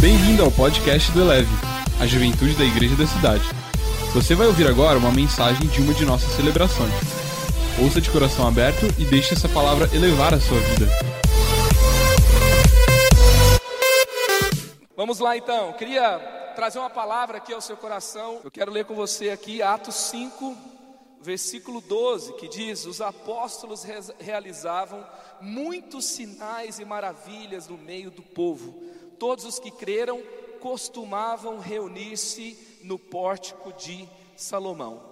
Bem-vindo ao podcast do Eleve, a juventude da igreja da cidade. Você vai ouvir agora uma mensagem de uma de nossas celebrações. Ouça de coração aberto e deixe essa palavra elevar a sua vida. Vamos lá então, queria trazer uma palavra aqui ao seu coração. Eu quero ler com você aqui Atos 5, versículo 12, que diz: Os apóstolos re realizavam muitos sinais e maravilhas no meio do povo. Todos os que creram costumavam reunir-se no pórtico de Salomão.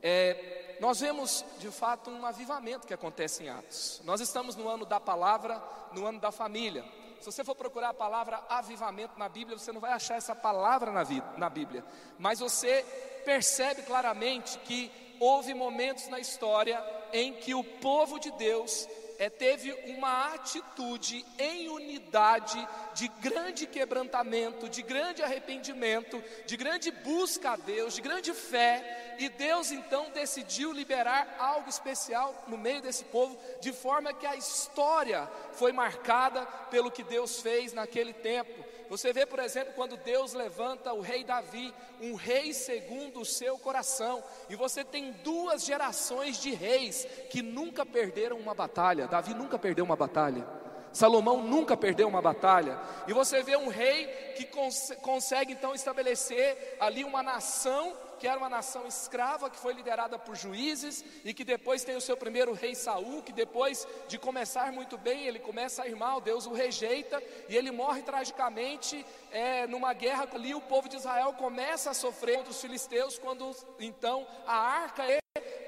É, nós vemos de fato um avivamento que acontece em Atos. Nós estamos no ano da palavra, no ano da família. Se você for procurar a palavra avivamento na Bíblia, você não vai achar essa palavra na, na Bíblia, mas você percebe claramente que houve momentos na história em que o povo de Deus é, teve uma atitude em unidade de grande quebrantamento, de grande arrependimento, de grande busca a Deus, de grande fé, e Deus então decidiu liberar algo especial no meio desse povo, de forma que a história foi marcada pelo que Deus fez naquele tempo. Você vê, por exemplo, quando Deus levanta o rei Davi, um rei segundo o seu coração, e você tem duas gerações de reis que nunca perderam uma batalha. Davi nunca perdeu uma batalha. Salomão nunca perdeu uma batalha. E você vê um rei que cons consegue então estabelecer ali uma nação que era uma nação escrava, que foi liderada por juízes, e que depois tem o seu primeiro rei Saul, que depois de começar muito bem, ele começa a ir mal, Deus o rejeita, e ele morre tragicamente é, numa guerra ali, o povo de Israel começa a sofrer contra os filisteus, quando então a arca é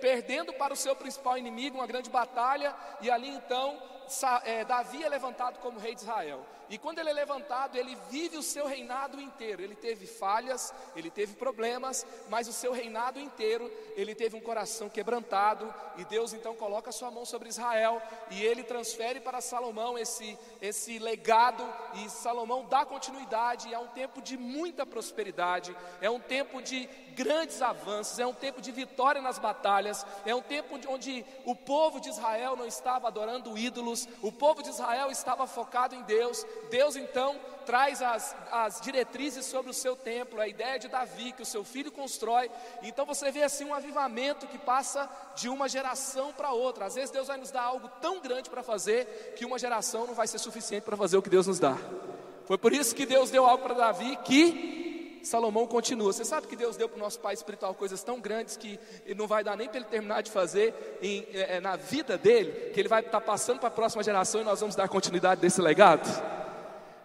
perdendo para o seu principal inimigo uma grande batalha, e ali então é, Davi é levantado como rei de Israel. E quando ele é levantado, ele vive o seu reinado inteiro. Ele teve falhas, ele teve problemas, mas o seu reinado inteiro, ele teve um coração quebrantado. E Deus então coloca a sua mão sobre Israel e ele transfere para Salomão esse, esse legado. E Salomão dá continuidade. É um tempo de muita prosperidade, é um tempo de grandes avanços, é um tempo de vitória nas batalhas, é um tempo onde o povo de Israel não estava adorando ídolos, o povo de Israel estava focado em Deus. Deus então traz as, as diretrizes sobre o seu templo, a ideia de Davi, que o seu filho constrói. Então você vê assim um avivamento que passa de uma geração para outra. Às vezes Deus vai nos dar algo tão grande para fazer que uma geração não vai ser suficiente para fazer o que Deus nos dá. Foi por isso que Deus deu algo para Davi que Salomão continua. Você sabe que Deus deu para o nosso pai espiritual coisas tão grandes que não vai dar nem para ele terminar de fazer em, é, na vida dele, que ele vai estar tá passando para a próxima geração e nós vamos dar continuidade desse legado?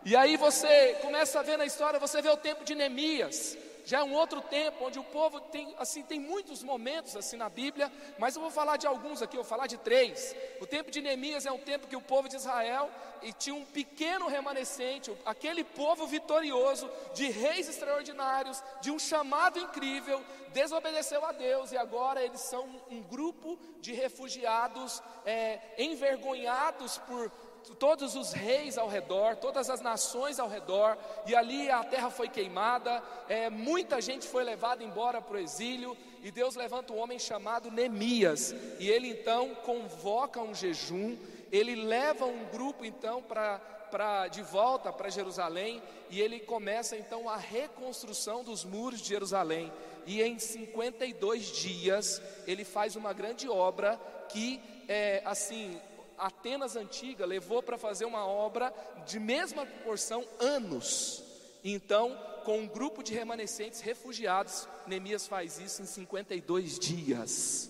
E aí você começa a ver na história, você vê o tempo de Neemias. Já é um outro tempo onde o povo tem, assim, tem muitos momentos assim na Bíblia, mas eu vou falar de alguns aqui, eu vou falar de três. O tempo de Neemias é um tempo que o povo de Israel e tinha um pequeno remanescente, aquele povo vitorioso, de reis extraordinários, de um chamado incrível, desobedeceu a Deus e agora eles são um grupo de refugiados é, envergonhados por todos os reis ao redor, todas as nações ao redor, e ali a terra foi queimada, é, muita gente foi levada embora para o exílio, e Deus levanta um homem chamado Neemias, e ele então convoca um jejum, ele leva um grupo então para para de volta para Jerusalém e ele começa então a reconstrução dos muros de Jerusalém. E em 52 dias ele faz uma grande obra que é assim Atenas antiga levou para fazer uma obra de mesma proporção anos. Então, com um grupo de remanescentes refugiados, Neemias faz isso em 52 dias.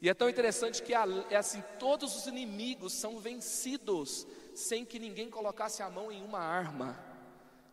E é tão interessante que é assim, todos os inimigos são vencidos sem que ninguém colocasse a mão em uma arma.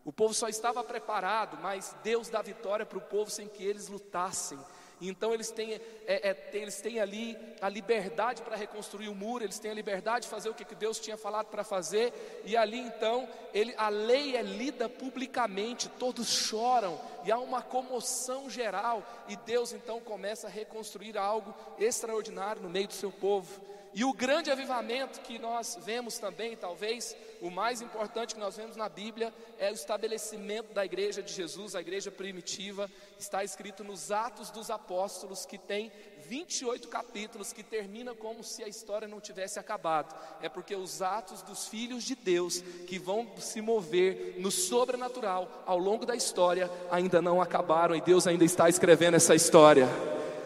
O povo só estava preparado, mas Deus dá vitória para o povo sem que eles lutassem. Então eles têm, é, é, eles têm ali a liberdade para reconstruir o muro, eles têm a liberdade de fazer o que Deus tinha falado para fazer, e ali então ele, a lei é lida publicamente, todos choram, e há uma comoção geral, e Deus então começa a reconstruir algo extraordinário no meio do seu povo. E o grande avivamento que nós vemos também, talvez o mais importante que nós vemos na Bíblia, é o estabelecimento da igreja de Jesus, a igreja primitiva, está escrito nos Atos dos Apóstolos, que tem 28 capítulos, que termina como se a história não tivesse acabado. É porque os atos dos filhos de Deus, que vão se mover no sobrenatural ao longo da história, ainda não acabaram e Deus ainda está escrevendo essa história.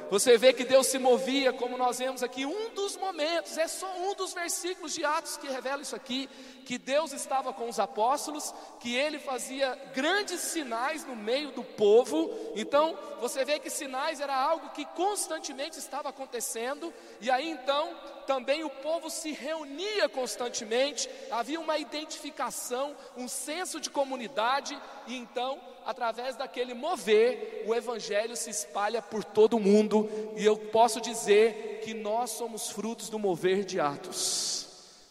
Você vê que Deus se movia, como nós vemos aqui, um dos momentos, é só um dos versículos de Atos que revela isso aqui, que Deus estava com os apóstolos, que ele fazia grandes sinais no meio do povo. Então, você vê que sinais era algo que constantemente estava acontecendo, e aí então também o povo se reunia constantemente, havia uma identificação, um senso de comunidade, e então, através daquele mover, o evangelho se espalha por todo o mundo, e eu posso dizer que nós somos frutos do mover de Atos,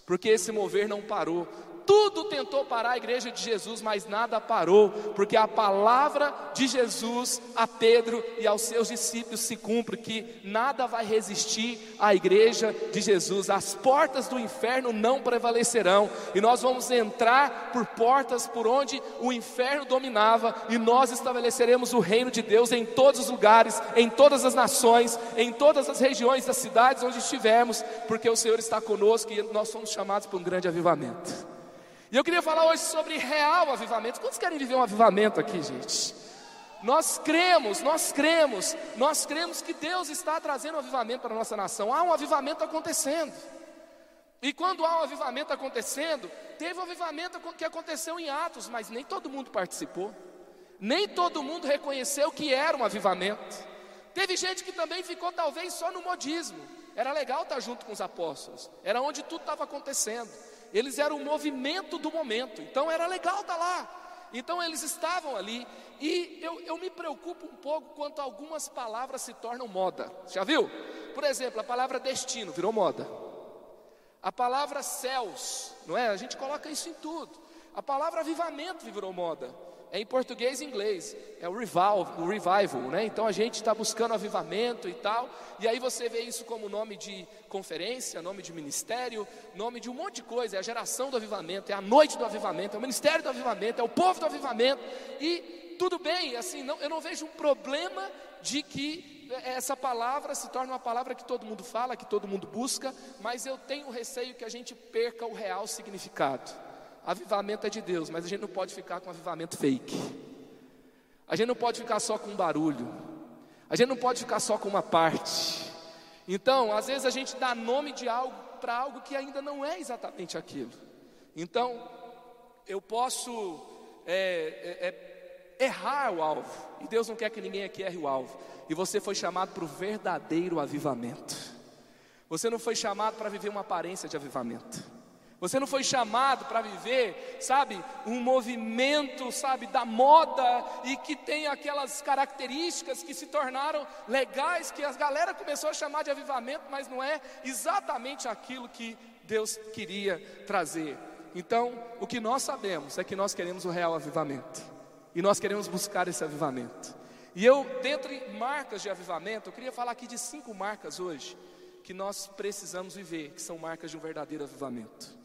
porque esse mover não parou, tudo tentou parar a igreja de Jesus, mas nada parou, porque a palavra de Jesus a Pedro e aos seus discípulos se cumpre: que nada vai resistir à igreja de Jesus, as portas do inferno não prevalecerão, e nós vamos entrar por portas por onde o inferno dominava, e nós estabeleceremos o reino de Deus em todos os lugares, em todas as nações, em todas as regiões das cidades onde estivermos, porque o Senhor está conosco e nós somos chamados para um grande avivamento. E eu queria falar hoje sobre real avivamento. Quantos querem viver um avivamento aqui, gente? Nós cremos, nós cremos, nós cremos que Deus está trazendo um avivamento para a nossa nação. Há um avivamento acontecendo. E quando há um avivamento acontecendo, teve um avivamento que aconteceu em Atos, mas nem todo mundo participou. Nem todo mundo reconheceu que era um avivamento. Teve gente que também ficou talvez só no modismo. Era legal estar junto com os apóstolos. Era onde tudo estava acontecendo eles eram o movimento do momento, então era legal estar lá. Então eles estavam ali, e eu, eu me preocupo um pouco quanto algumas palavras se tornam moda. Já viu? Por exemplo, a palavra destino virou moda. A palavra céus, não é? A gente coloca isso em tudo. A palavra avivamento virou moda é em português e inglês, é o revival, o revival, né? Então a gente está buscando avivamento e tal, e aí você vê isso como nome de conferência, nome de ministério, nome de um monte de coisa, é a geração do avivamento, é a noite do avivamento, é o ministério do avivamento, é o povo do avivamento, e tudo bem, assim, não, eu não vejo um problema de que essa palavra se torne uma palavra que todo mundo fala, que todo mundo busca, mas eu tenho receio que a gente perca o real significado. Avivamento é de Deus, mas a gente não pode ficar com avivamento fake. A gente não pode ficar só com um barulho. A gente não pode ficar só com uma parte. Então, às vezes a gente dá nome de algo para algo que ainda não é exatamente aquilo. Então, eu posso é, é, é, errar o alvo, e Deus não quer que ninguém aqui erre o alvo. E você foi chamado para o verdadeiro avivamento. Você não foi chamado para viver uma aparência de avivamento. Você não foi chamado para viver, sabe, um movimento, sabe, da moda e que tem aquelas características que se tornaram legais, que a galera começou a chamar de avivamento, mas não é exatamente aquilo que Deus queria trazer. Então, o que nós sabemos é que nós queremos o real avivamento e nós queremos buscar esse avivamento. E eu, dentre marcas de avivamento, eu queria falar aqui de cinco marcas hoje que nós precisamos viver, que são marcas de um verdadeiro avivamento.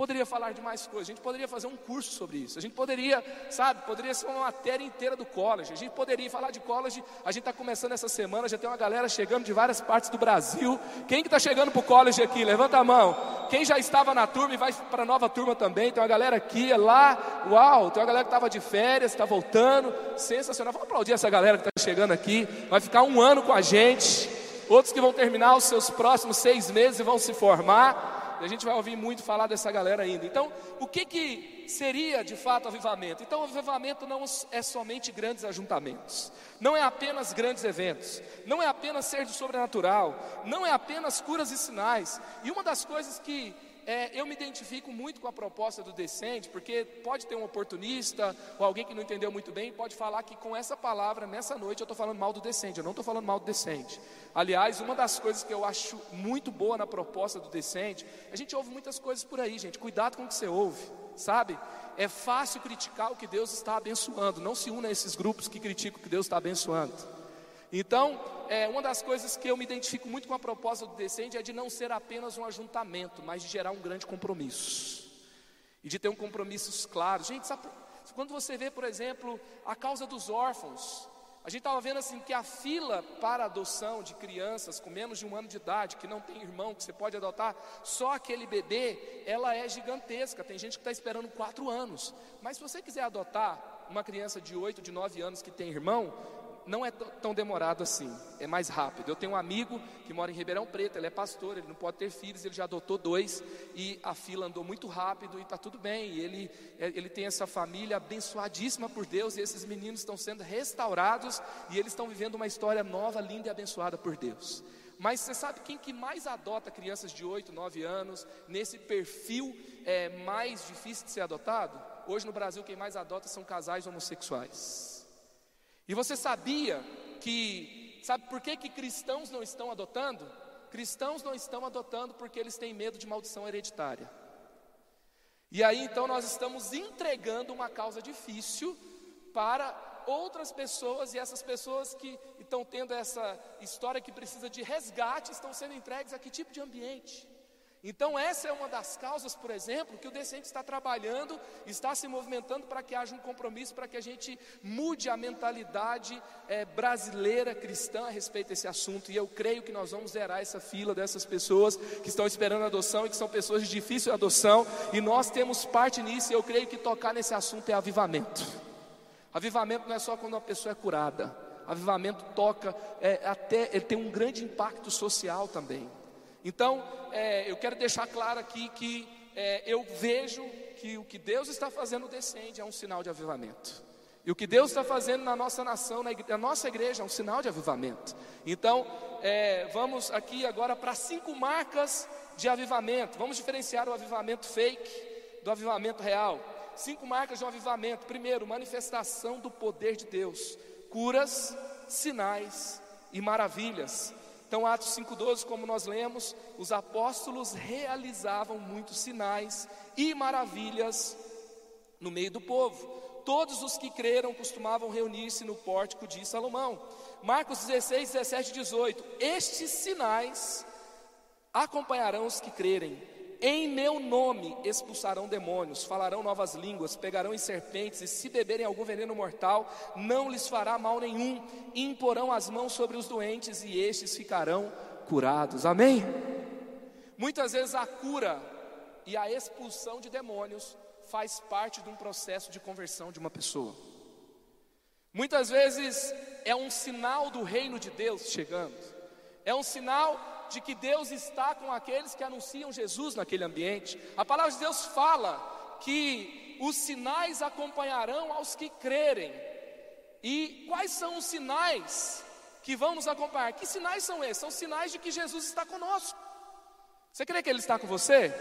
Poderia falar de mais coisas, a gente poderia fazer um curso sobre isso, a gente poderia, sabe, poderia ser uma matéria inteira do college, a gente poderia falar de college, a gente está começando essa semana, já tem uma galera chegando de várias partes do Brasil. Quem que está chegando para o college aqui? Levanta a mão. Quem já estava na turma e vai para a nova turma também, tem uma galera aqui, é lá, uau, tem uma galera que estava de férias, está voltando, sensacional. Vamos aplaudir essa galera que está chegando aqui, vai ficar um ano com a gente, outros que vão terminar os seus próximos seis meses e vão se formar. E a gente vai ouvir muito falar dessa galera ainda. Então, o que, que seria de fato avivamento? Então, avivamento não é somente grandes ajuntamentos, não é apenas grandes eventos, não é apenas ser de sobrenatural, não é apenas curas e sinais. E uma das coisas que é, eu me identifico muito com a proposta do Descende, porque pode ter um oportunista ou alguém que não entendeu muito bem, pode falar que com essa palavra, nessa noite, eu estou falando mal do Descende. Eu não estou falando mal do Descende. Aliás, uma das coisas que eu acho muito boa na proposta do Descende, a gente ouve muitas coisas por aí, gente. Cuidado com o que você ouve, sabe? É fácil criticar o que Deus está abençoando. Não se una a esses grupos que criticam o que Deus está abençoando. Então, é, uma das coisas que eu me identifico muito com a proposta do Descende é de não ser apenas um ajuntamento, mas de gerar um grande compromisso. E de ter um compromissos claros. Gente, sabe, quando você vê, por exemplo, a causa dos órfãos, a gente estava vendo assim que a fila para adoção de crianças com menos de um ano de idade, que não tem irmão, que você pode adotar, só aquele bebê, ela é gigantesca. Tem gente que está esperando quatro anos. Mas se você quiser adotar uma criança de oito, de nove anos que tem irmão, não é tão demorado assim, é mais rápido. Eu tenho um amigo que mora em Ribeirão Preto, ele é pastor, ele não pode ter filhos, ele já adotou dois e a fila andou muito rápido e está tudo bem. E ele, é, ele tem essa família abençoadíssima por Deus e esses meninos estão sendo restaurados e eles estão vivendo uma história nova, linda e abençoada por Deus. Mas você sabe quem que mais adota crianças de 8, 9 anos, nesse perfil é, mais difícil de ser adotado? Hoje no Brasil, quem mais adota são casais homossexuais. E você sabia que, sabe por que, que cristãos não estão adotando? Cristãos não estão adotando porque eles têm medo de maldição hereditária. E aí então nós estamos entregando uma causa difícil para outras pessoas, e essas pessoas que estão tendo essa história que precisa de resgate estão sendo entregues a que tipo de ambiente? Então, essa é uma das causas, por exemplo, que o Decente está trabalhando, está se movimentando para que haja um compromisso, para que a gente mude a mentalidade é, brasileira cristã a respeito desse assunto. E eu creio que nós vamos zerar essa fila dessas pessoas que estão esperando adoção e que são pessoas de difícil adoção, e nós temos parte nisso. E eu creio que tocar nesse assunto é avivamento. Avivamento não é só quando uma pessoa é curada, avivamento toca, é, até ele tem um grande impacto social também. Então, é, eu quero deixar claro aqui que é, eu vejo que o que Deus está fazendo descende é um sinal de avivamento. E o que Deus está fazendo na nossa nação, na, igreja, na nossa igreja, é um sinal de avivamento. Então, é, vamos aqui agora para cinco marcas de avivamento. Vamos diferenciar o avivamento fake do avivamento real. Cinco marcas de um avivamento. Primeiro, manifestação do poder de Deus: curas, sinais e maravilhas. Então, Atos 5,12, como nós lemos, os apóstolos realizavam muitos sinais e maravilhas no meio do povo. Todos os que creram costumavam reunir-se no pórtico de Salomão. Marcos 16, 17 e 18. Estes sinais acompanharão os que crerem. Em meu nome expulsarão demônios, falarão novas línguas, pegarão em serpentes, e se beberem algum veneno mortal, não lhes fará mal nenhum. Imporão as mãos sobre os doentes e estes ficarão curados. Amém? Muitas vezes a cura e a expulsão de demônios faz parte de um processo de conversão de uma pessoa. Muitas vezes é um sinal do reino de Deus chegando, é um sinal de que Deus está com aqueles que anunciam Jesus naquele ambiente. A palavra de Deus fala que os sinais acompanharão aos que crerem. E quais são os sinais que vão nos acompanhar? Que sinais são esses? São sinais de que Jesus está conosco. Você crê que Ele está com você?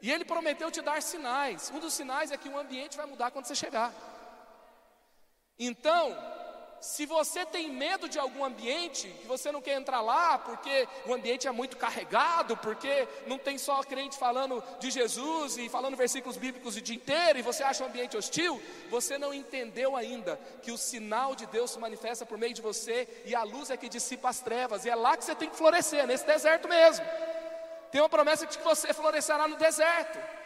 E Ele prometeu te dar sinais. Um dos sinais é que o ambiente vai mudar quando você chegar. Então, se você tem medo de algum ambiente, que você não quer entrar lá porque o ambiente é muito carregado, porque não tem só crente falando de Jesus e falando versículos bíblicos o dia inteiro e você acha um ambiente hostil, você não entendeu ainda que o sinal de Deus se manifesta por meio de você e a luz é que dissipa as trevas, e é lá que você tem que florescer, nesse deserto mesmo. Tem uma promessa de que você florescerá no deserto.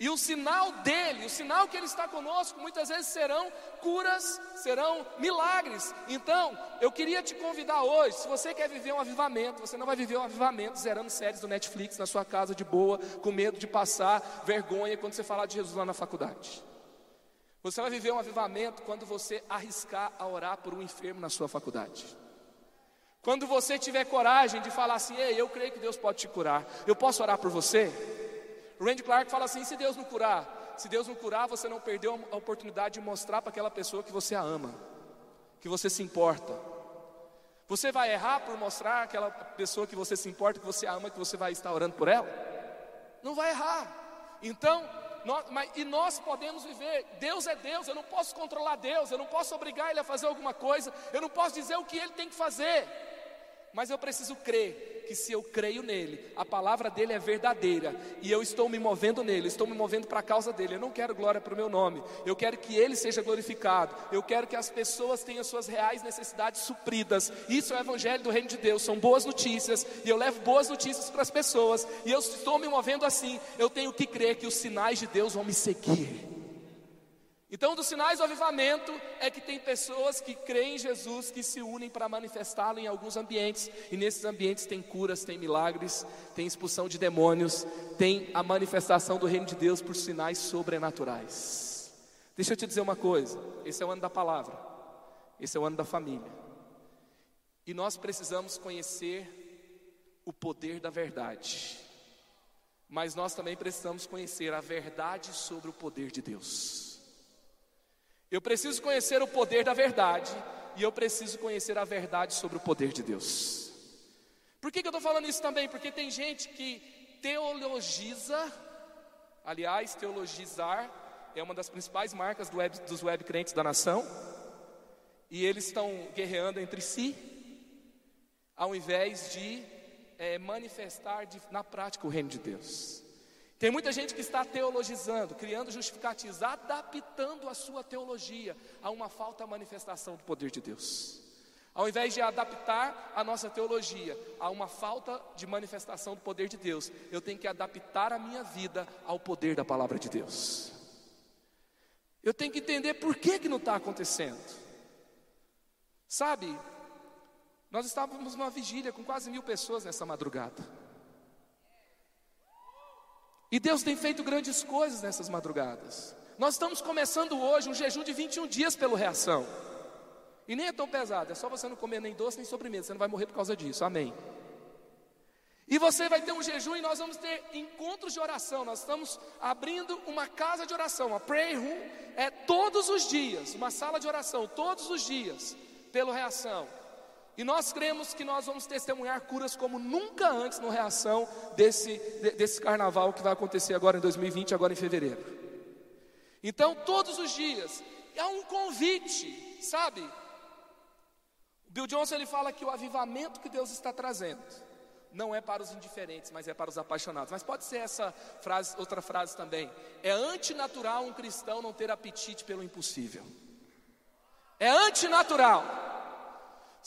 E o sinal dele, o sinal que ele está conosco, muitas vezes serão curas, serão milagres. Então, eu queria te convidar hoje, se você quer viver um avivamento, você não vai viver um avivamento zerando séries do Netflix na sua casa de boa, com medo de passar vergonha quando você falar de Jesus lá na faculdade. Você vai viver um avivamento quando você arriscar a orar por um enfermo na sua faculdade. Quando você tiver coragem de falar assim: Ei, eu creio que Deus pode te curar, eu posso orar por você? Randy Clark fala assim: se Deus não curar, se Deus não curar, você não perdeu a oportunidade de mostrar para aquela pessoa que você a ama, que você se importa. Você vai errar por mostrar aquela pessoa que você se importa, que você ama, que você vai estar orando por ela? Não vai errar. Então, nós, mas, e nós podemos viver. Deus é Deus, eu não posso controlar Deus, eu não posso obrigar Ele a fazer alguma coisa, eu não posso dizer o que Ele tem que fazer, mas eu preciso crer que se eu creio nele, a palavra dele é verdadeira e eu estou me movendo nele, estou me movendo para a causa dele. Eu não quero glória para o meu nome, eu quero que ele seja glorificado, eu quero que as pessoas tenham suas reais necessidades supridas. Isso é o evangelho do reino de Deus, são boas notícias e eu levo boas notícias para as pessoas e eu estou me movendo assim. Eu tenho que crer que os sinais de Deus vão me seguir. Então, um dos sinais do avivamento é que tem pessoas que creem em Jesus, que se unem para manifestá-lo em alguns ambientes, e nesses ambientes tem curas, tem milagres, tem expulsão de demônios, tem a manifestação do reino de Deus por sinais sobrenaturais. Deixa eu te dizer uma coisa: esse é o ano da palavra, esse é o ano da família, e nós precisamos conhecer o poder da verdade, mas nós também precisamos conhecer a verdade sobre o poder de Deus. Eu preciso conhecer o poder da verdade e eu preciso conhecer a verdade sobre o poder de Deus. Por que, que eu estou falando isso também? Porque tem gente que teologiza, aliás, teologizar é uma das principais marcas do web, dos web crentes da nação, e eles estão guerreando entre si, ao invés de é, manifestar de, na prática o reino de Deus. Tem muita gente que está teologizando, criando justificativos, adaptando a sua teologia a uma falta manifestação do poder de Deus. Ao invés de adaptar a nossa teologia a uma falta de manifestação do poder de Deus, eu tenho que adaptar a minha vida ao poder da palavra de Deus. Eu tenho que entender por que, que não está acontecendo. Sabe, nós estávamos numa vigília com quase mil pessoas nessa madrugada. E Deus tem feito grandes coisas nessas madrugadas. Nós estamos começando hoje um jejum de 21 dias pelo reação. E nem é tão pesado, é só você não comer nem doce nem sobremesa, você não vai morrer por causa disso. Amém. E você vai ter um jejum e nós vamos ter encontros de oração. Nós estamos abrindo uma casa de oração, uma prayer room, é todos os dias, uma sala de oração, todos os dias, pelo reação. E nós cremos que nós vamos testemunhar curas como nunca antes no reação desse, desse carnaval que vai acontecer agora em 2020, agora em fevereiro. Então, todos os dias, há um convite, sabe? O Bill Johnson ele fala que o avivamento que Deus está trazendo não é para os indiferentes, mas é para os apaixonados. Mas pode ser essa frase, outra frase também. É antinatural um cristão não ter apetite pelo impossível. É antinatural.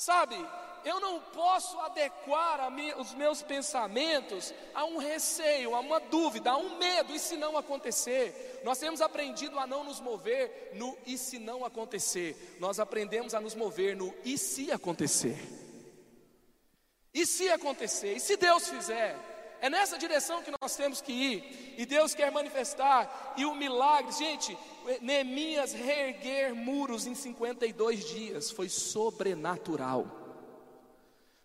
Sabe, eu não posso adequar mi, os meus pensamentos a um receio, a uma dúvida, a um medo, e se não acontecer? Nós temos aprendido a não nos mover no e se não acontecer, nós aprendemos a nos mover no e se acontecer. E se acontecer? E se Deus fizer? É nessa direção que nós temos que ir. E Deus quer manifestar. E o milagre, gente, Neemias reerguer muros em 52 dias foi sobrenatural.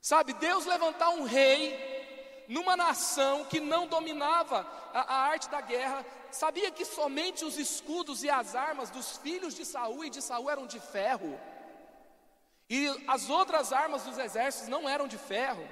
Sabe, Deus levantar um rei numa nação que não dominava a, a, arte da guerra, sabia que somente os escudos e as armas dos filhos de Saul e de Saul eram de ferro. E as outras armas dos exércitos não eram de ferro.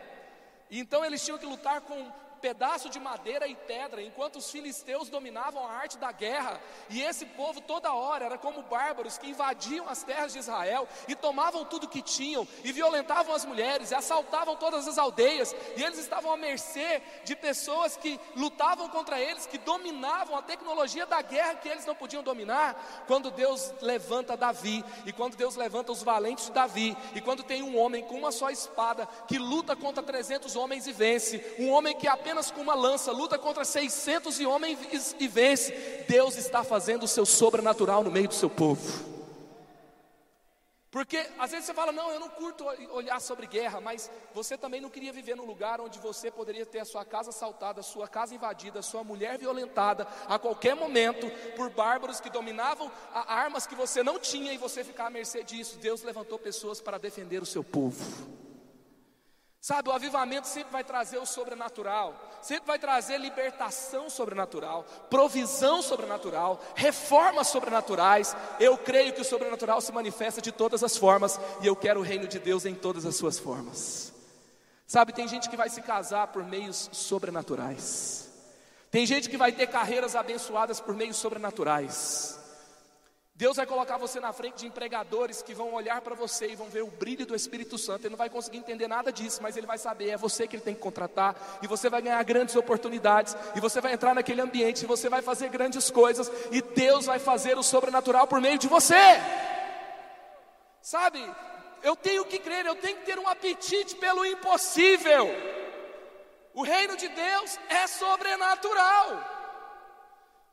Então eles tinham que lutar com pedaço de madeira e pedra, enquanto os filisteus dominavam a arte da guerra, e esse povo toda hora era como bárbaros que invadiam as terras de Israel e tomavam tudo que tinham, e violentavam as mulheres, e assaltavam todas as aldeias, e eles estavam à mercê de pessoas que lutavam contra eles, que dominavam a tecnologia da guerra que eles não podiam dominar. Quando Deus levanta Davi, e quando Deus levanta os valentes de Davi, e quando tem um homem com uma só espada que luta contra 300 homens e vence, um homem que apenas apenas com uma lança, luta contra 600 homens e vence. Deus está fazendo o seu sobrenatural no meio do seu povo. Porque às vezes você fala, não, eu não curto olhar sobre guerra, mas você também não queria viver num lugar onde você poderia ter a sua casa assaltada, a sua casa invadida, a sua mulher violentada a qualquer momento por bárbaros que dominavam armas que você não tinha e você ficar à mercê disso. Deus levantou pessoas para defender o seu povo. Sabe, o avivamento sempre vai trazer o sobrenatural, sempre vai trazer libertação sobrenatural, provisão sobrenatural, reformas sobrenaturais. Eu creio que o sobrenatural se manifesta de todas as formas e eu quero o reino de Deus em todas as suas formas. Sabe, tem gente que vai se casar por meios sobrenaturais, tem gente que vai ter carreiras abençoadas por meios sobrenaturais. Deus vai colocar você na frente de empregadores que vão olhar para você e vão ver o brilho do Espírito Santo. Ele não vai conseguir entender nada disso, mas ele vai saber, é você que ele tem que contratar, e você vai ganhar grandes oportunidades, e você vai entrar naquele ambiente, e você vai fazer grandes coisas, e Deus vai fazer o sobrenatural por meio de você. Sabe, eu tenho que crer, eu tenho que ter um apetite pelo impossível. O reino de Deus é sobrenatural.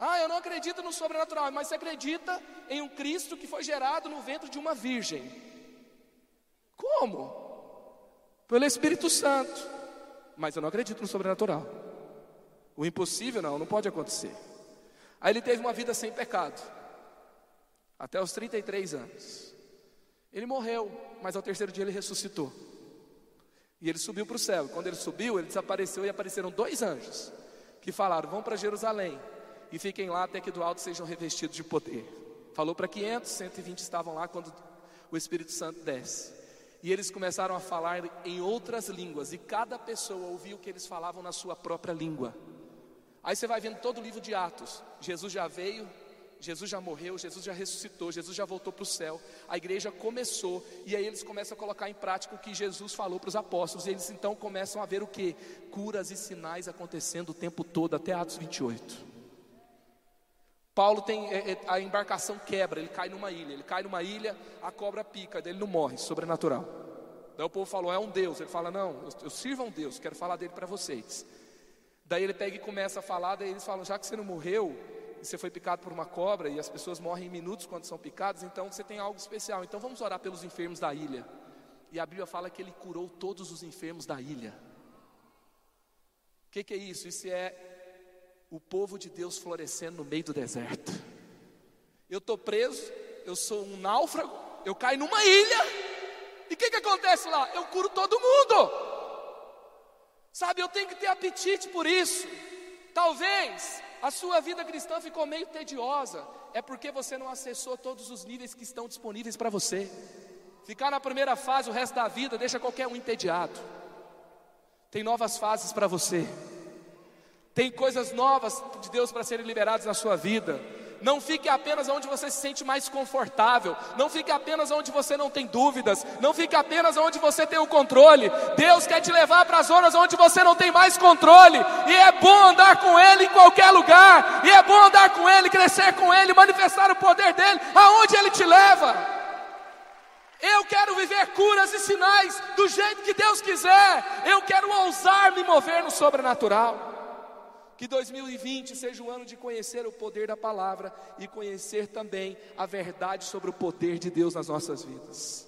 Ah, eu não acredito no sobrenatural, mas você acredita em um Cristo que foi gerado no ventre de uma virgem. Como? Pelo Espírito Santo. Mas eu não acredito no sobrenatural. O impossível não, não pode acontecer. Aí ele teve uma vida sem pecado. Até os 33 anos. Ele morreu, mas ao terceiro dia ele ressuscitou. E ele subiu para o céu. Quando ele subiu, ele desapareceu e apareceram dois anjos que falaram: Vão para Jerusalém e fiquem lá até que do alto sejam revestidos de poder. Falou para 500, 120 estavam lá quando o Espírito Santo desce. E eles começaram a falar em outras línguas, e cada pessoa ouvia o que eles falavam na sua própria língua. Aí você vai vendo todo o livro de Atos. Jesus já veio, Jesus já morreu, Jesus já ressuscitou, Jesus já voltou para o céu. A igreja começou e aí eles começam a colocar em prática o que Jesus falou para os apóstolos. E eles então começam a ver o que? Curas e sinais acontecendo o tempo todo, até Atos 28. Paulo tem é, é, a embarcação quebra, ele cai numa ilha, ele cai numa ilha, a cobra pica, ele não morre, sobrenatural. Daí o povo falou, é um Deus. Ele fala, não, eu sirvo a um Deus, quero falar dele para vocês. Daí ele pega e começa a falar, daí eles falam, já que você não morreu, e você foi picado por uma cobra, e as pessoas morrem em minutos quando são picadas, então você tem algo especial. Então vamos orar pelos enfermos da ilha. E a Bíblia fala que ele curou todos os enfermos da ilha. O que, que é isso? Isso é o povo de Deus florescendo no meio do deserto. Eu estou preso, eu sou um náufrago, eu caio numa ilha, e o que, que acontece lá? Eu curo todo mundo. Sabe, eu tenho que ter apetite por isso. Talvez a sua vida cristã ficou meio tediosa, é porque você não acessou todos os níveis que estão disponíveis para você. Ficar na primeira fase o resto da vida deixa qualquer um entediado. Tem novas fases para você. Tem coisas novas de Deus para serem liberadas na sua vida. Não fique apenas onde você se sente mais confortável. Não fique apenas onde você não tem dúvidas. Não fique apenas onde você tem o controle. Deus quer te levar para as zonas onde você não tem mais controle. E é bom andar com Ele em qualquer lugar. E é bom andar com Ele, crescer com Ele, manifestar o poder dEle aonde Ele te leva. Eu quero viver curas e sinais do jeito que Deus quiser. Eu quero ousar me mover no sobrenatural. Que 2020 seja o ano de conhecer o poder da palavra e conhecer também a verdade sobre o poder de Deus nas nossas vidas.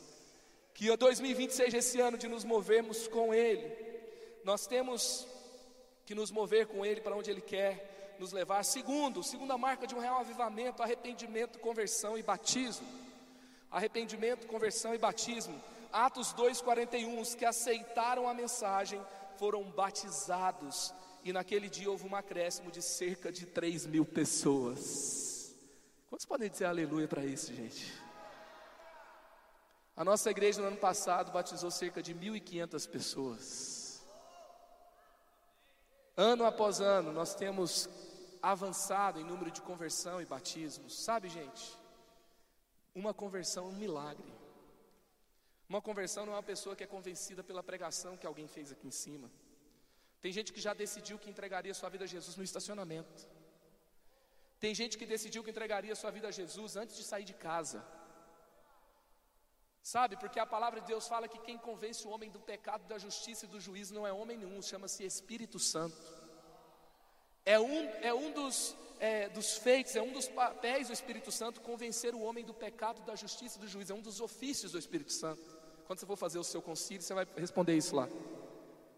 Que 2020 seja esse ano de nos movermos com Ele. Nós temos que nos mover com Ele para onde Ele quer nos levar. Segundo, segunda marca de um real avivamento, arrependimento, conversão e batismo. Arrependimento, conversão e batismo. Atos 2,41, os que aceitaram a mensagem foram batizados e naquele dia houve um acréscimo de cerca de 3 mil pessoas. Quantos podem dizer aleluia para isso, gente? A nossa igreja no ano passado batizou cerca de 1.500 pessoas. Ano após ano, nós temos avançado em número de conversão e batismos. Sabe, gente? Uma conversão é um milagre. Uma conversão não é uma pessoa que é convencida pela pregação que alguém fez aqui em cima. Tem gente que já decidiu que entregaria sua vida a Jesus no estacionamento. Tem gente que decidiu que entregaria sua vida a Jesus antes de sair de casa. Sabe, porque a palavra de Deus fala que quem convence o homem do pecado, da justiça e do juízo não é homem nenhum, chama-se Espírito Santo. É um, é um dos, é, dos feitos, é um dos papéis do Espírito Santo convencer o homem do pecado, da justiça e do juízo, é um dos ofícios do Espírito Santo. Quando você for fazer o seu concílio, você vai responder isso lá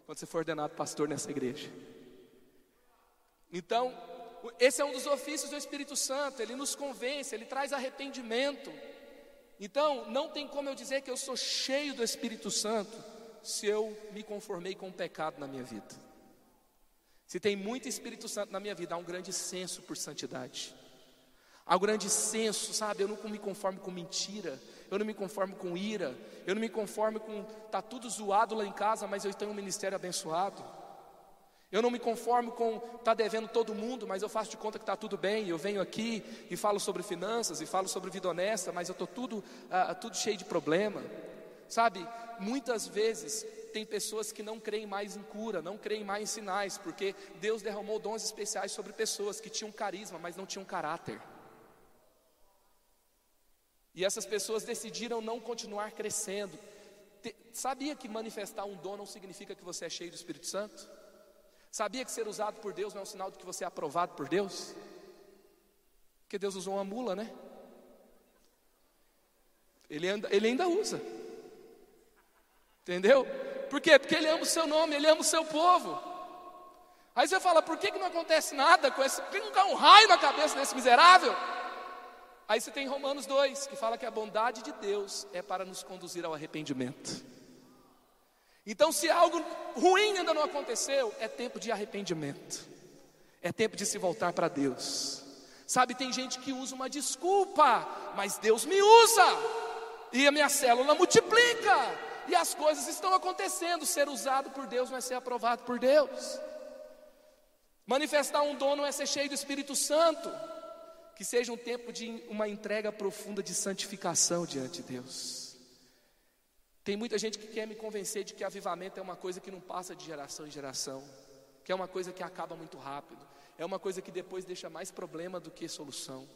quando você for ordenado pastor nessa igreja. Então, esse é um dos ofícios do Espírito Santo, ele nos convence, ele traz arrependimento. Então, não tem como eu dizer que eu sou cheio do Espírito Santo se eu me conformei com o pecado na minha vida. Se tem muito Espírito Santo na minha vida, há um grande senso por santidade. Há um grande senso, sabe? Eu não me conformo com mentira, eu não me conformo com ira, eu não me conformo com tá tudo zoado lá em casa, mas eu tenho um ministério abençoado. Eu não me conformo com tá devendo todo mundo, mas eu faço de conta que está tudo bem. Eu venho aqui e falo sobre finanças e falo sobre vida honesta, mas eu estou tudo, ah, tudo cheio de problema. Sabe, muitas vezes tem pessoas que não creem mais em cura, não creem mais em sinais, porque Deus derramou dons especiais sobre pessoas que tinham carisma, mas não tinham caráter. E essas pessoas decidiram não continuar crescendo. Sabia que manifestar um dom não significa que você é cheio do Espírito Santo? Sabia que ser usado por Deus não é um sinal de que você é aprovado por Deus? Porque Deus usou uma mula, né? Ele, anda, ele ainda usa. Entendeu? Por quê? Porque Ele ama o seu nome, Ele ama o seu povo. Aí você fala, por que, que não acontece nada com esse? Por que não cai um raio na cabeça desse miserável? Aí você tem Romanos 2, que fala que a bondade de Deus é para nos conduzir ao arrependimento. Então, se algo ruim ainda não aconteceu, é tempo de arrependimento, é tempo de se voltar para Deus. Sabe, tem gente que usa uma desculpa, mas Deus me usa, e a minha célula multiplica, e as coisas estão acontecendo. Ser usado por Deus não é ser aprovado por Deus. Manifestar um dom não é ser cheio do Espírito Santo. Que seja um tempo de uma entrega profunda de santificação diante de Deus. Tem muita gente que quer me convencer de que avivamento é uma coisa que não passa de geração em geração, que é uma coisa que acaba muito rápido, é uma coisa que depois deixa mais problema do que solução.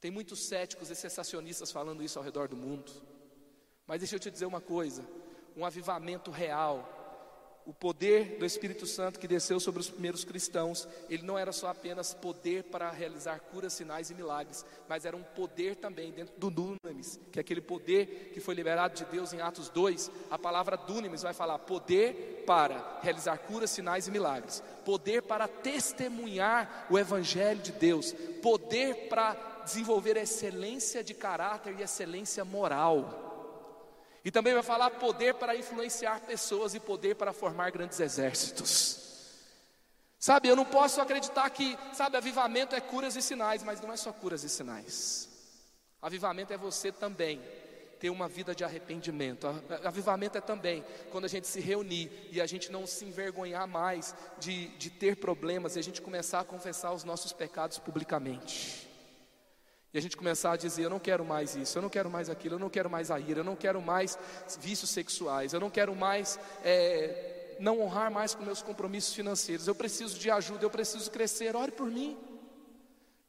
Tem muitos céticos e sensacionistas falando isso ao redor do mundo. Mas deixa eu te dizer uma coisa: um avivamento real o poder do Espírito Santo que desceu sobre os primeiros cristãos, ele não era só apenas poder para realizar curas, sinais e milagres, mas era um poder também dentro do dunamis, que é aquele poder que foi liberado de Deus em Atos 2. A palavra dunamis vai falar poder para realizar curas, sinais e milagres, poder para testemunhar o evangelho de Deus, poder para desenvolver excelência de caráter e excelência moral. E também vai falar poder para influenciar pessoas e poder para formar grandes exércitos. Sabe, eu não posso acreditar que, sabe, avivamento é curas e sinais, mas não é só curas e sinais. Avivamento é você também ter uma vida de arrependimento. Avivamento é também quando a gente se reunir e a gente não se envergonhar mais de, de ter problemas e a gente começar a confessar os nossos pecados publicamente. E a gente começar a dizer: eu não quero mais isso, eu não quero mais aquilo, eu não quero mais a ira, eu não quero mais vícios sexuais, eu não quero mais é, não honrar mais com meus compromissos financeiros, eu preciso de ajuda, eu preciso crescer, ore por mim.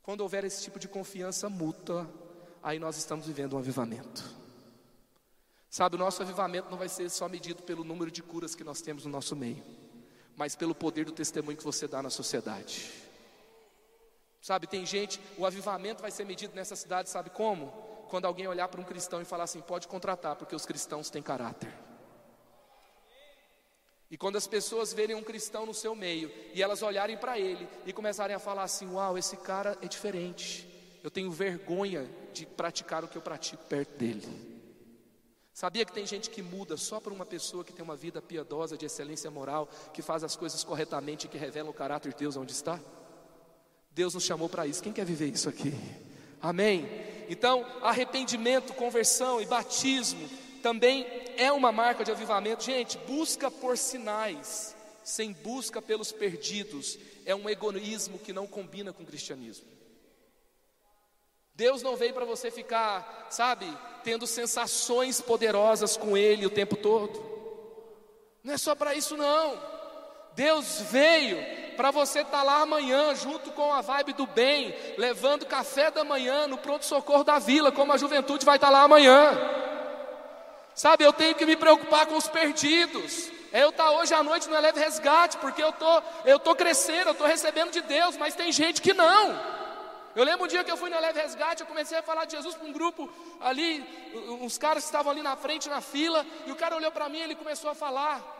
Quando houver esse tipo de confiança mútua, aí nós estamos vivendo um avivamento. Sabe, o nosso avivamento não vai ser só medido pelo número de curas que nós temos no nosso meio, mas pelo poder do testemunho que você dá na sociedade. Sabe, tem gente, o avivamento vai ser medido nessa cidade, sabe como? Quando alguém olhar para um cristão e falar assim: pode contratar, porque os cristãos têm caráter. E quando as pessoas verem um cristão no seu meio e elas olharem para ele e começarem a falar assim: Uau, esse cara é diferente. Eu tenho vergonha de praticar o que eu pratico perto dele. Sabia que tem gente que muda só por uma pessoa que tem uma vida piedosa, de excelência moral, que faz as coisas corretamente e que revela o caráter de Deus onde está? Deus nos chamou para isso. Quem quer viver isso aqui? Amém? Então, arrependimento, conversão e batismo também é uma marca de avivamento. Gente, busca por sinais, sem busca pelos perdidos, é um egoísmo que não combina com o cristianismo. Deus não veio para você ficar, sabe, tendo sensações poderosas com Ele o tempo todo. Não é só para isso, não. Deus veio para você estar tá lá amanhã, junto com a vibe do bem, levando café da manhã no pronto-socorro da vila, como a juventude vai estar tá lá amanhã. Sabe, eu tenho que me preocupar com os perdidos. É eu estar tá hoje à noite no Eleve Resgate, porque eu tô, eu tô crescendo, eu estou recebendo de Deus, mas tem gente que não. Eu lembro um dia que eu fui no Eleve Resgate, eu comecei a falar de Jesus para um grupo ali, uns caras que estavam ali na frente, na fila, e o cara olhou para mim e ele começou a falar.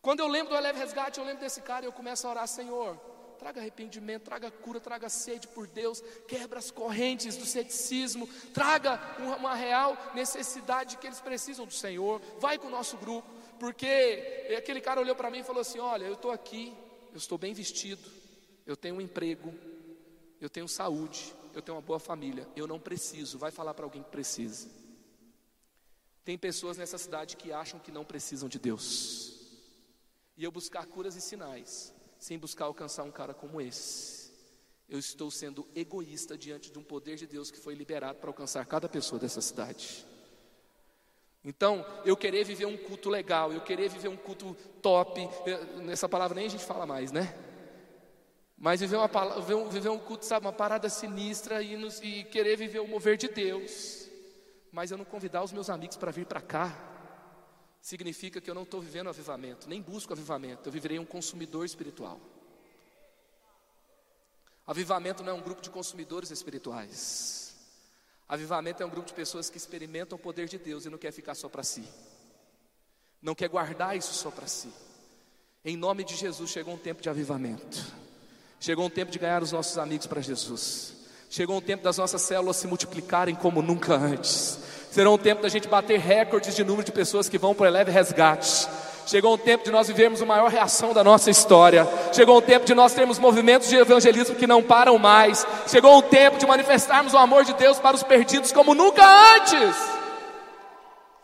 Quando eu lembro do Eleve Resgate, eu lembro desse cara e eu começo a orar, Senhor, traga arrependimento, traga cura, traga sede por Deus, quebra as correntes do ceticismo, traga uma, real necessidade que eles precisam do Senhor, vai com o nosso grupo, porque aquele cara olhou para mim e falou assim: Olha, eu estou aqui, eu estou bem vestido, eu tenho um emprego, eu tenho saúde, eu tenho uma boa família, eu não preciso, vai falar para alguém que precisa. Tem pessoas nessa cidade que acham que não precisam de Deus. E eu buscar curas e sinais, sem buscar alcançar um cara como esse, eu estou sendo egoísta diante de um poder de Deus que foi liberado para alcançar cada pessoa dessa cidade. Então, eu querer viver um culto legal, eu querer viver um culto top, nessa palavra nem a gente fala mais, né? Mas viver, uma, viver um culto, sabe, uma parada sinistra e, nos, e querer viver o mover de Deus, mas eu não convidar os meus amigos para vir para cá, significa que eu não estou vivendo avivamento, nem busco avivamento, eu viverei um consumidor espiritual. Avivamento não é um grupo de consumidores espirituais. Avivamento é um grupo de pessoas que experimentam o poder de Deus e não quer ficar só para si. Não quer guardar isso só para si. Em nome de Jesus chegou um tempo de avivamento. Chegou um tempo de ganhar os nossos amigos para Jesus. Chegou um tempo das nossas células se multiplicarem como nunca antes. Será um tempo da gente bater recordes de número de pessoas que vão para o Eleve Resgate. Chegou um tempo de nós vivermos a maior reação da nossa história. Chegou um tempo de nós termos movimentos de evangelismo que não param mais. Chegou um tempo de manifestarmos o amor de Deus para os perdidos como nunca antes.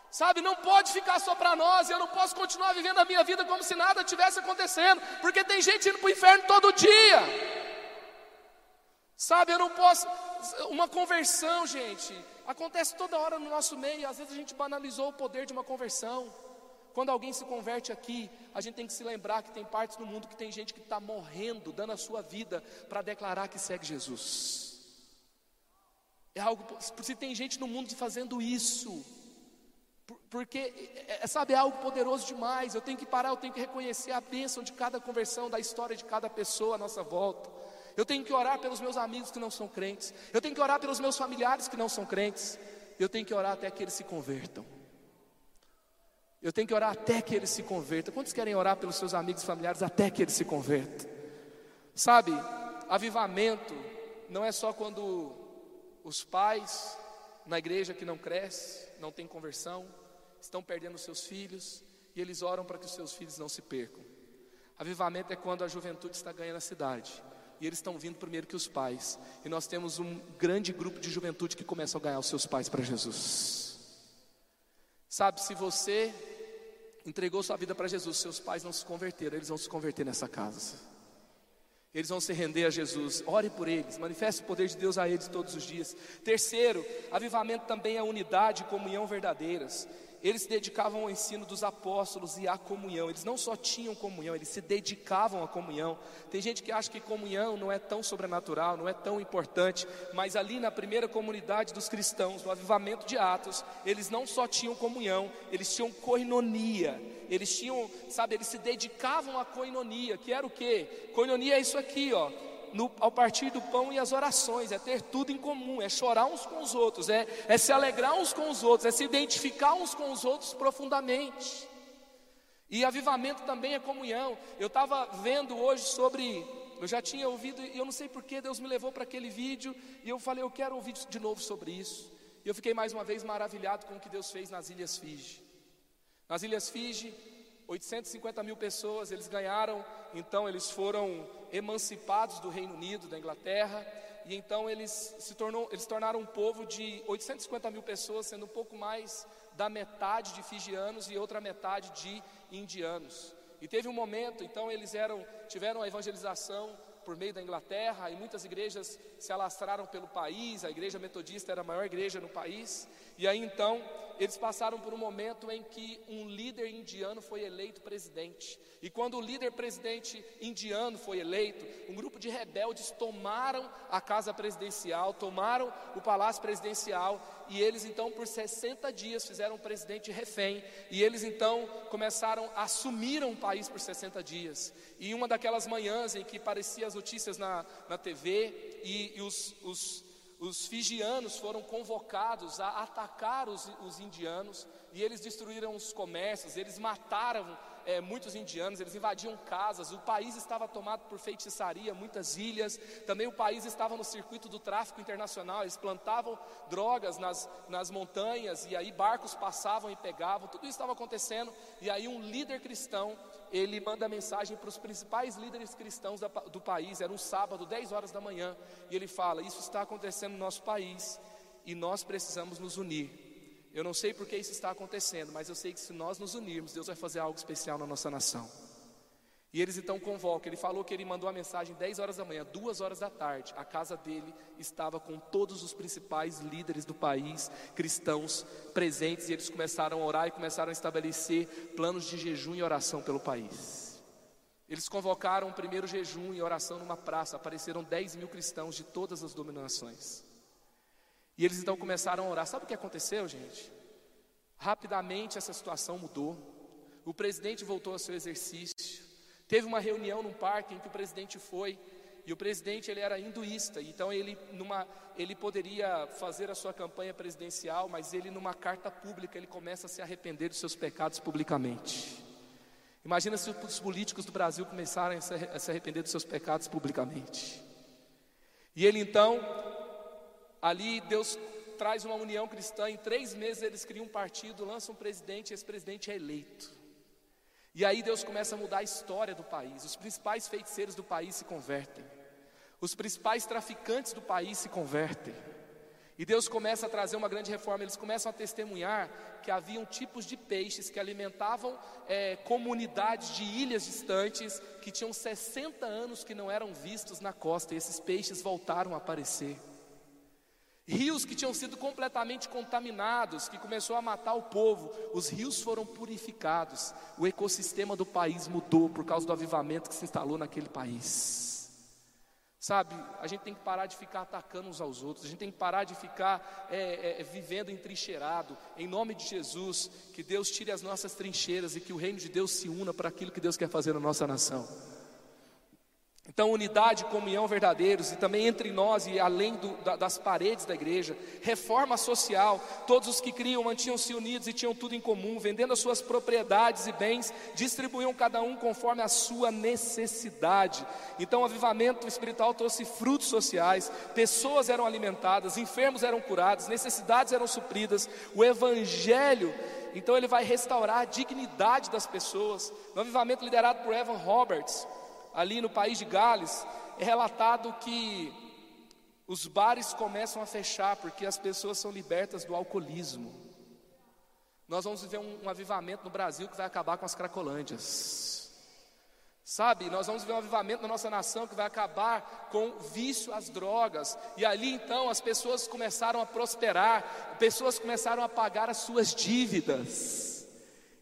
Sabe, não pode ficar só para nós, eu não posso continuar vivendo a minha vida como se nada tivesse acontecendo, porque tem gente indo para o inferno todo dia. Sabe, eu não posso. Uma conversão, gente, acontece toda hora no nosso meio, às vezes a gente banalizou o poder de uma conversão. Quando alguém se converte aqui, a gente tem que se lembrar que tem partes do mundo que tem gente que está morrendo, dando a sua vida para declarar que segue Jesus. É algo, se tem gente no mundo fazendo isso, porque, é, é, sabe, é algo poderoso demais. Eu tenho que parar, eu tenho que reconhecer a bênção de cada conversão, da história de cada pessoa à nossa volta. Eu tenho que orar pelos meus amigos que não são crentes. Eu tenho que orar pelos meus familiares que não são crentes. Eu tenho que orar até que eles se convertam. Eu tenho que orar até que eles se convertam. Quantos querem orar pelos seus amigos e familiares até que eles se convertam? Sabe, avivamento não é só quando os pais na igreja que não cresce, não tem conversão, estão perdendo seus filhos e eles oram para que os seus filhos não se percam. Avivamento é quando a juventude está ganhando a cidade e eles estão vindo primeiro que os pais. E nós temos um grande grupo de juventude que começa a ganhar os seus pais para Jesus. Sabe, se você entregou sua vida para Jesus, seus pais não se converteram, eles vão se converter nessa casa. Eles vão se render a Jesus. Ore por eles, manifeste o poder de Deus a eles todos os dias. Terceiro, avivamento também é unidade e comunhão verdadeiras. Eles se dedicavam ao ensino dos apóstolos e à comunhão. Eles não só tinham comunhão, eles se dedicavam à comunhão. Tem gente que acha que comunhão não é tão sobrenatural, não é tão importante, mas ali na primeira comunidade dos cristãos, no avivamento de Atos, eles não só tinham comunhão, eles tinham coinonia. Eles tinham, sabe, eles se dedicavam à coinonia, que era o quê? Coinonia é isso aqui, ó no, ao partir do pão e as orações, é ter tudo em comum, é chorar uns com os outros, é, é se alegrar uns com os outros, é se identificar uns com os outros profundamente. E avivamento também é comunhão. Eu estava vendo hoje sobre, eu já tinha ouvido, e eu não sei porquê, Deus me levou para aquele vídeo, e eu falei, eu quero ouvir de novo sobre isso. E eu fiquei mais uma vez maravilhado com o que Deus fez nas Ilhas Fiji. Nas Ilhas Fiji, 850 mil pessoas, eles ganharam, então eles foram emancipados do Reino Unido, da Inglaterra, e então eles se tornou, eles tornaram um povo de 850 mil pessoas, sendo um pouco mais da metade de fijianos e outra metade de indianos. E teve um momento, então eles eram, tiveram a evangelização por meio da Inglaterra, e muitas igrejas se alastraram pelo país, a igreja metodista era a maior igreja no país, e aí então eles passaram por um momento em que um líder indiano foi eleito presidente. E quando o líder presidente indiano foi eleito, um grupo de rebeldes tomaram a casa presidencial, tomaram o palácio presidencial, e eles então por 60 dias fizeram o presidente refém, e eles então começaram, assumiram o país por 60 dias. E uma daquelas manhãs em que parecia as notícias na, na TV, e, e os, os os fijianos foram convocados a atacar os, os indianos e eles destruíram os comércios, eles mataram é, muitos indianos, eles invadiam casas, o país estava tomado por feitiçaria, muitas ilhas, também o país estava no circuito do tráfico internacional, eles plantavam drogas nas, nas montanhas e aí barcos passavam e pegavam, tudo isso estava acontecendo, e aí um líder cristão, ele manda mensagem para os principais líderes cristãos da, do país, era um sábado, 10 horas da manhã, e ele fala: Isso está acontecendo no nosso país e nós precisamos nos unir. Eu não sei por que isso está acontecendo, mas eu sei que se nós nos unirmos, Deus vai fazer algo especial na nossa nação. E eles então convocam. Ele falou que ele mandou a mensagem 10 horas da manhã, 2 horas da tarde. A casa dele estava com todos os principais líderes do país, cristãos presentes, e eles começaram a orar e começaram a estabelecer planos de jejum e oração pelo país. Eles convocaram o primeiro jejum e oração numa praça. Apareceram 10 mil cristãos de todas as dominações. E eles então começaram a orar. Sabe o que aconteceu, gente? Rapidamente essa situação mudou. O presidente voltou ao seu exercício. Teve uma reunião num parque em que o presidente foi, e o presidente ele era hinduísta, então ele, numa, ele poderia fazer a sua campanha presidencial, mas ele numa carta pública ele começa a se arrepender dos seus pecados publicamente. Imagina se os políticos do Brasil começarem a se arrepender dos seus pecados publicamente. E ele então, ali Deus traz uma união cristã, em três meses eles criam um partido, lançam um presidente, e esse presidente é eleito. E aí Deus começa a mudar a história do país. Os principais feiticeiros do país se convertem. Os principais traficantes do país se convertem. E Deus começa a trazer uma grande reforma. Eles começam a testemunhar que haviam tipos de peixes que alimentavam é, comunidades de ilhas distantes que tinham 60 anos que não eram vistos na costa. E esses peixes voltaram a aparecer. Rios que tinham sido completamente contaminados, que começou a matar o povo, os rios foram purificados, o ecossistema do país mudou por causa do avivamento que se instalou naquele país. Sabe, a gente tem que parar de ficar atacando uns aos outros, a gente tem que parar de ficar é, é, vivendo entrincheirado. Em nome de Jesus, que Deus tire as nossas trincheiras e que o reino de Deus se una para aquilo que Deus quer fazer na nossa nação. Então, unidade comunhão verdadeiros, e também entre nós e além do, da, das paredes da igreja, reforma social, todos os que criam mantinham-se unidos e tinham tudo em comum, vendendo as suas propriedades e bens, distribuíam cada um conforme a sua necessidade. Então, o avivamento espiritual trouxe frutos sociais, pessoas eram alimentadas, enfermos eram curados, necessidades eram supridas, o evangelho então ele vai restaurar a dignidade das pessoas. No avivamento liderado por Evan Roberts, ali no país de Gales, é relatado que os bares começam a fechar porque as pessoas são libertas do alcoolismo. Nós vamos viver um, um avivamento no Brasil que vai acabar com as cracolândias. Sabe, nós vamos ver um avivamento na nossa nação que vai acabar com o vício às drogas. E ali então as pessoas começaram a prosperar, pessoas começaram a pagar as suas dívidas.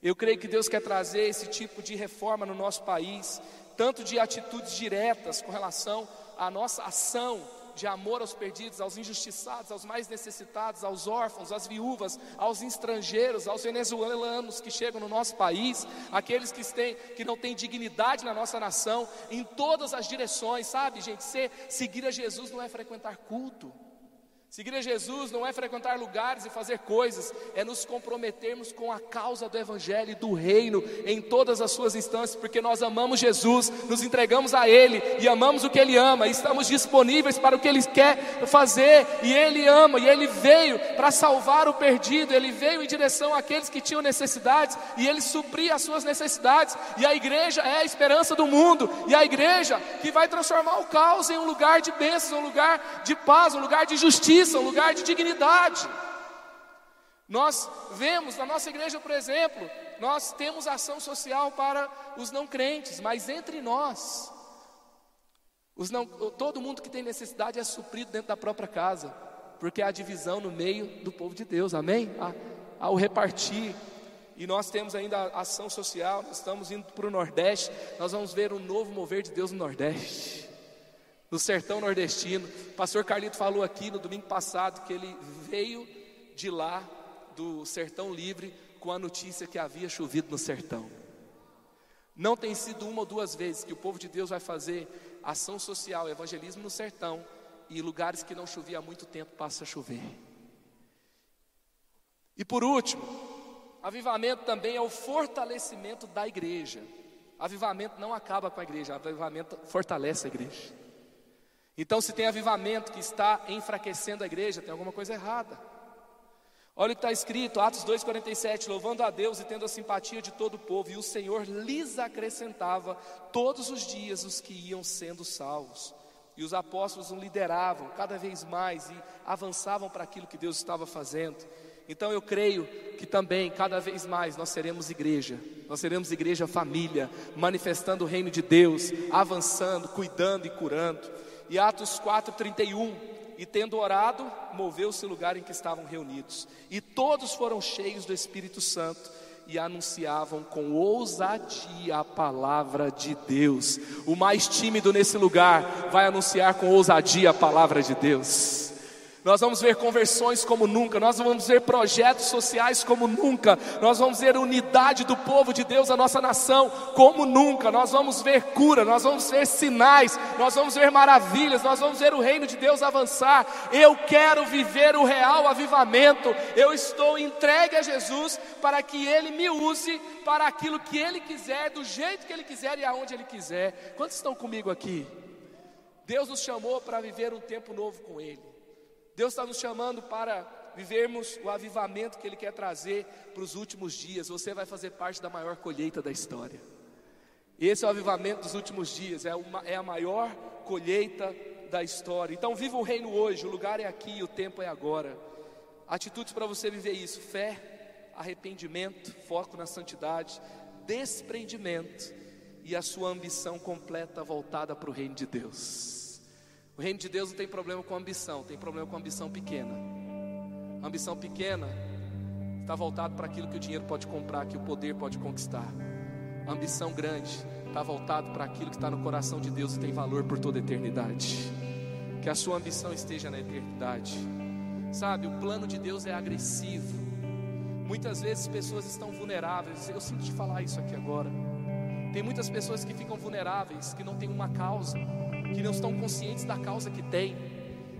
Eu creio que Deus quer trazer esse tipo de reforma no nosso país tanto de atitudes diretas com relação à nossa ação de amor aos perdidos, aos injustiçados, aos mais necessitados, aos órfãos, às viúvas, aos estrangeiros, aos venezuelanos que chegam no nosso país, aqueles que, têm, que não têm dignidade na nossa nação, em todas as direções, sabe, gente? Ser, seguir a Jesus não é frequentar culto. Seguir a Jesus não é frequentar lugares e fazer coisas, é nos comprometermos com a causa do Evangelho e do Reino em todas as suas instâncias, porque nós amamos Jesus, nos entregamos a Ele e amamos o que Ele ama, e estamos disponíveis para o que Ele quer fazer, e Ele ama, e Ele veio para salvar o perdido, Ele veio em direção àqueles que tinham necessidades, e Ele supria as suas necessidades, e a igreja é a esperança do mundo, e a igreja que vai transformar o caos em um lugar de bênçãos, um lugar de paz, um lugar de justiça justiça, um lugar de dignidade. Nós vemos na nossa igreja, por exemplo, nós temos ação social para os não crentes, mas entre nós, não, todo mundo que tem necessidade é suprido dentro da própria casa, porque há divisão no meio do povo de Deus, amém? Há, há o repartir, e nós temos ainda ação social, nós estamos indo para o Nordeste, nós vamos ver um novo mover de Deus no Nordeste no sertão nordestino. O pastor Carlito falou aqui no domingo passado que ele veio de lá, do sertão livre, com a notícia que havia chovido no sertão. Não tem sido uma ou duas vezes que o povo de Deus vai fazer ação social, evangelismo no sertão, e lugares que não chovia há muito tempo passa a chover. E por último, avivamento também é o fortalecimento da igreja. Avivamento não acaba com a igreja, avivamento fortalece a igreja. Então, se tem avivamento que está enfraquecendo a igreja, tem alguma coisa errada. Olha o que está escrito, Atos 2,47: louvando a Deus e tendo a simpatia de todo o povo, e o Senhor lhes acrescentava todos os dias os que iam sendo salvos. E os apóstolos lideravam cada vez mais e avançavam para aquilo que Deus estava fazendo. Então eu creio que também, cada vez mais, nós seremos igreja, nós seremos igreja família, manifestando o reino de Deus, avançando, cuidando e curando. E Atos 4,31: E tendo orado, moveu-se o lugar em que estavam reunidos, e todos foram cheios do Espírito Santo e anunciavam com ousadia a palavra de Deus. O mais tímido nesse lugar vai anunciar com ousadia a palavra de Deus. Nós vamos ver conversões como nunca, nós vamos ver projetos sociais como nunca, nós vamos ver unidade do povo de Deus, a nossa nação, como nunca, nós vamos ver cura, nós vamos ver sinais, nós vamos ver maravilhas, nós vamos ver o reino de Deus avançar. Eu quero viver o real avivamento, eu estou entregue a Jesus para que Ele me use para aquilo que Ele quiser, do jeito que Ele quiser e aonde Ele quiser. Quantos estão comigo aqui? Deus nos chamou para viver um tempo novo com Ele. Deus está nos chamando para vivermos o avivamento que Ele quer trazer para os últimos dias. Você vai fazer parte da maior colheita da história. Esse é o avivamento dos últimos dias, é, uma, é a maior colheita da história. Então, viva o reino hoje, o lugar é aqui, o tempo é agora. Atitudes para você viver isso: fé, arrependimento, foco na santidade, desprendimento e a sua ambição completa voltada para o reino de Deus. O reino de Deus não tem problema com ambição, tem problema com ambição pequena. A ambição pequena está voltado para aquilo que o dinheiro pode comprar, que o poder pode conquistar. A ambição grande está voltado para aquilo que está no coração de Deus e tem valor por toda a eternidade. Que a sua ambição esteja na eternidade. Sabe, o plano de Deus é agressivo. Muitas vezes pessoas estão vulneráveis. Eu sinto de falar isso aqui agora. Tem muitas pessoas que ficam vulneráveis, que não têm uma causa que não estão conscientes da causa que tem.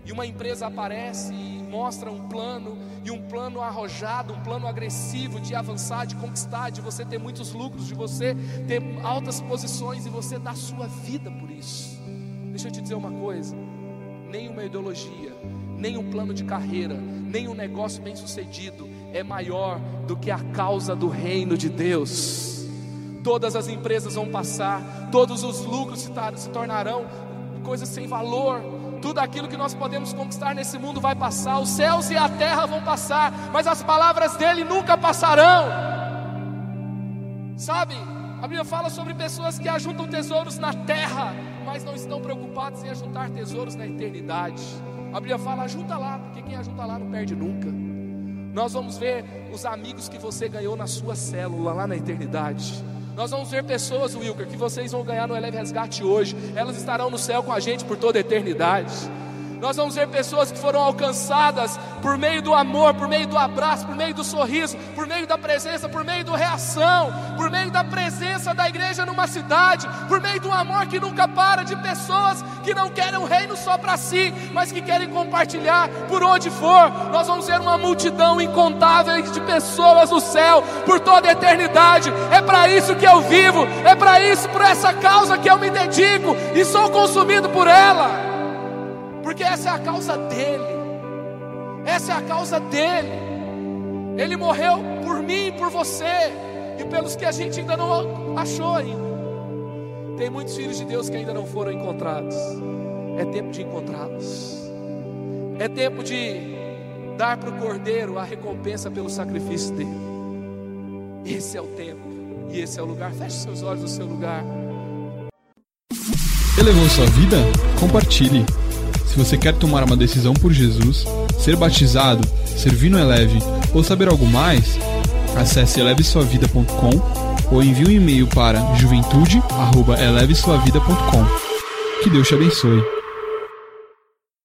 E uma empresa aparece e mostra um plano, e um plano arrojado, um plano agressivo de avançar, de conquistar, de você ter muitos lucros, de você ter altas posições e você dar sua vida por isso. Deixa eu te dizer uma coisa: nenhuma ideologia, nem um plano de carreira, nem um negócio bem sucedido é maior do que a causa do reino de Deus. Todas as empresas vão passar, todos os lucros se, se tornarão coisas sem valor. Tudo aquilo que nós podemos conquistar nesse mundo vai passar, os céus e a terra vão passar, mas as palavras dele nunca passarão. Sabe, a Bíblia fala sobre pessoas que ajuntam tesouros na terra, mas não estão preocupados em ajuntar tesouros na eternidade. A Bíblia fala: ajunta lá, porque quem ajunta lá não perde nunca. Nós vamos ver os amigos que você ganhou na sua célula lá na eternidade. Nós vamos ver pessoas, Wilker, que vocês vão ganhar no Eleve Resgate hoje. Elas estarão no céu com a gente por toda a eternidade. Nós vamos ver pessoas que foram alcançadas por meio do amor, por meio do abraço, por meio do sorriso, por meio da presença, por meio do reação, por meio da presença da igreja numa cidade, por meio do amor que nunca para, de pessoas que não querem um reino só para si, mas que querem compartilhar por onde for. Nós vamos ver uma multidão incontável de pessoas no céu por toda a eternidade. É para isso que eu vivo, é para isso, por essa causa que eu me dedico e sou consumido por ela porque essa é a causa dele. Essa é a causa dele. Ele morreu por mim, por você e pelos que a gente ainda não achou ainda. Tem muitos filhos de Deus que ainda não foram encontrados. É tempo de encontrá-los. É tempo de dar para o cordeiro a recompensa pelo sacrifício dele. Esse é o tempo e esse é o lugar. Feche seus olhos no seu lugar. Elevou sua vida? Compartilhe. Se você quer tomar uma decisão por Jesus, ser batizado, servir no Eleve ou saber algo mais, acesse elevesuavida.com ou envie um e-mail para juventude@elevesuavida.com. Que Deus te abençoe.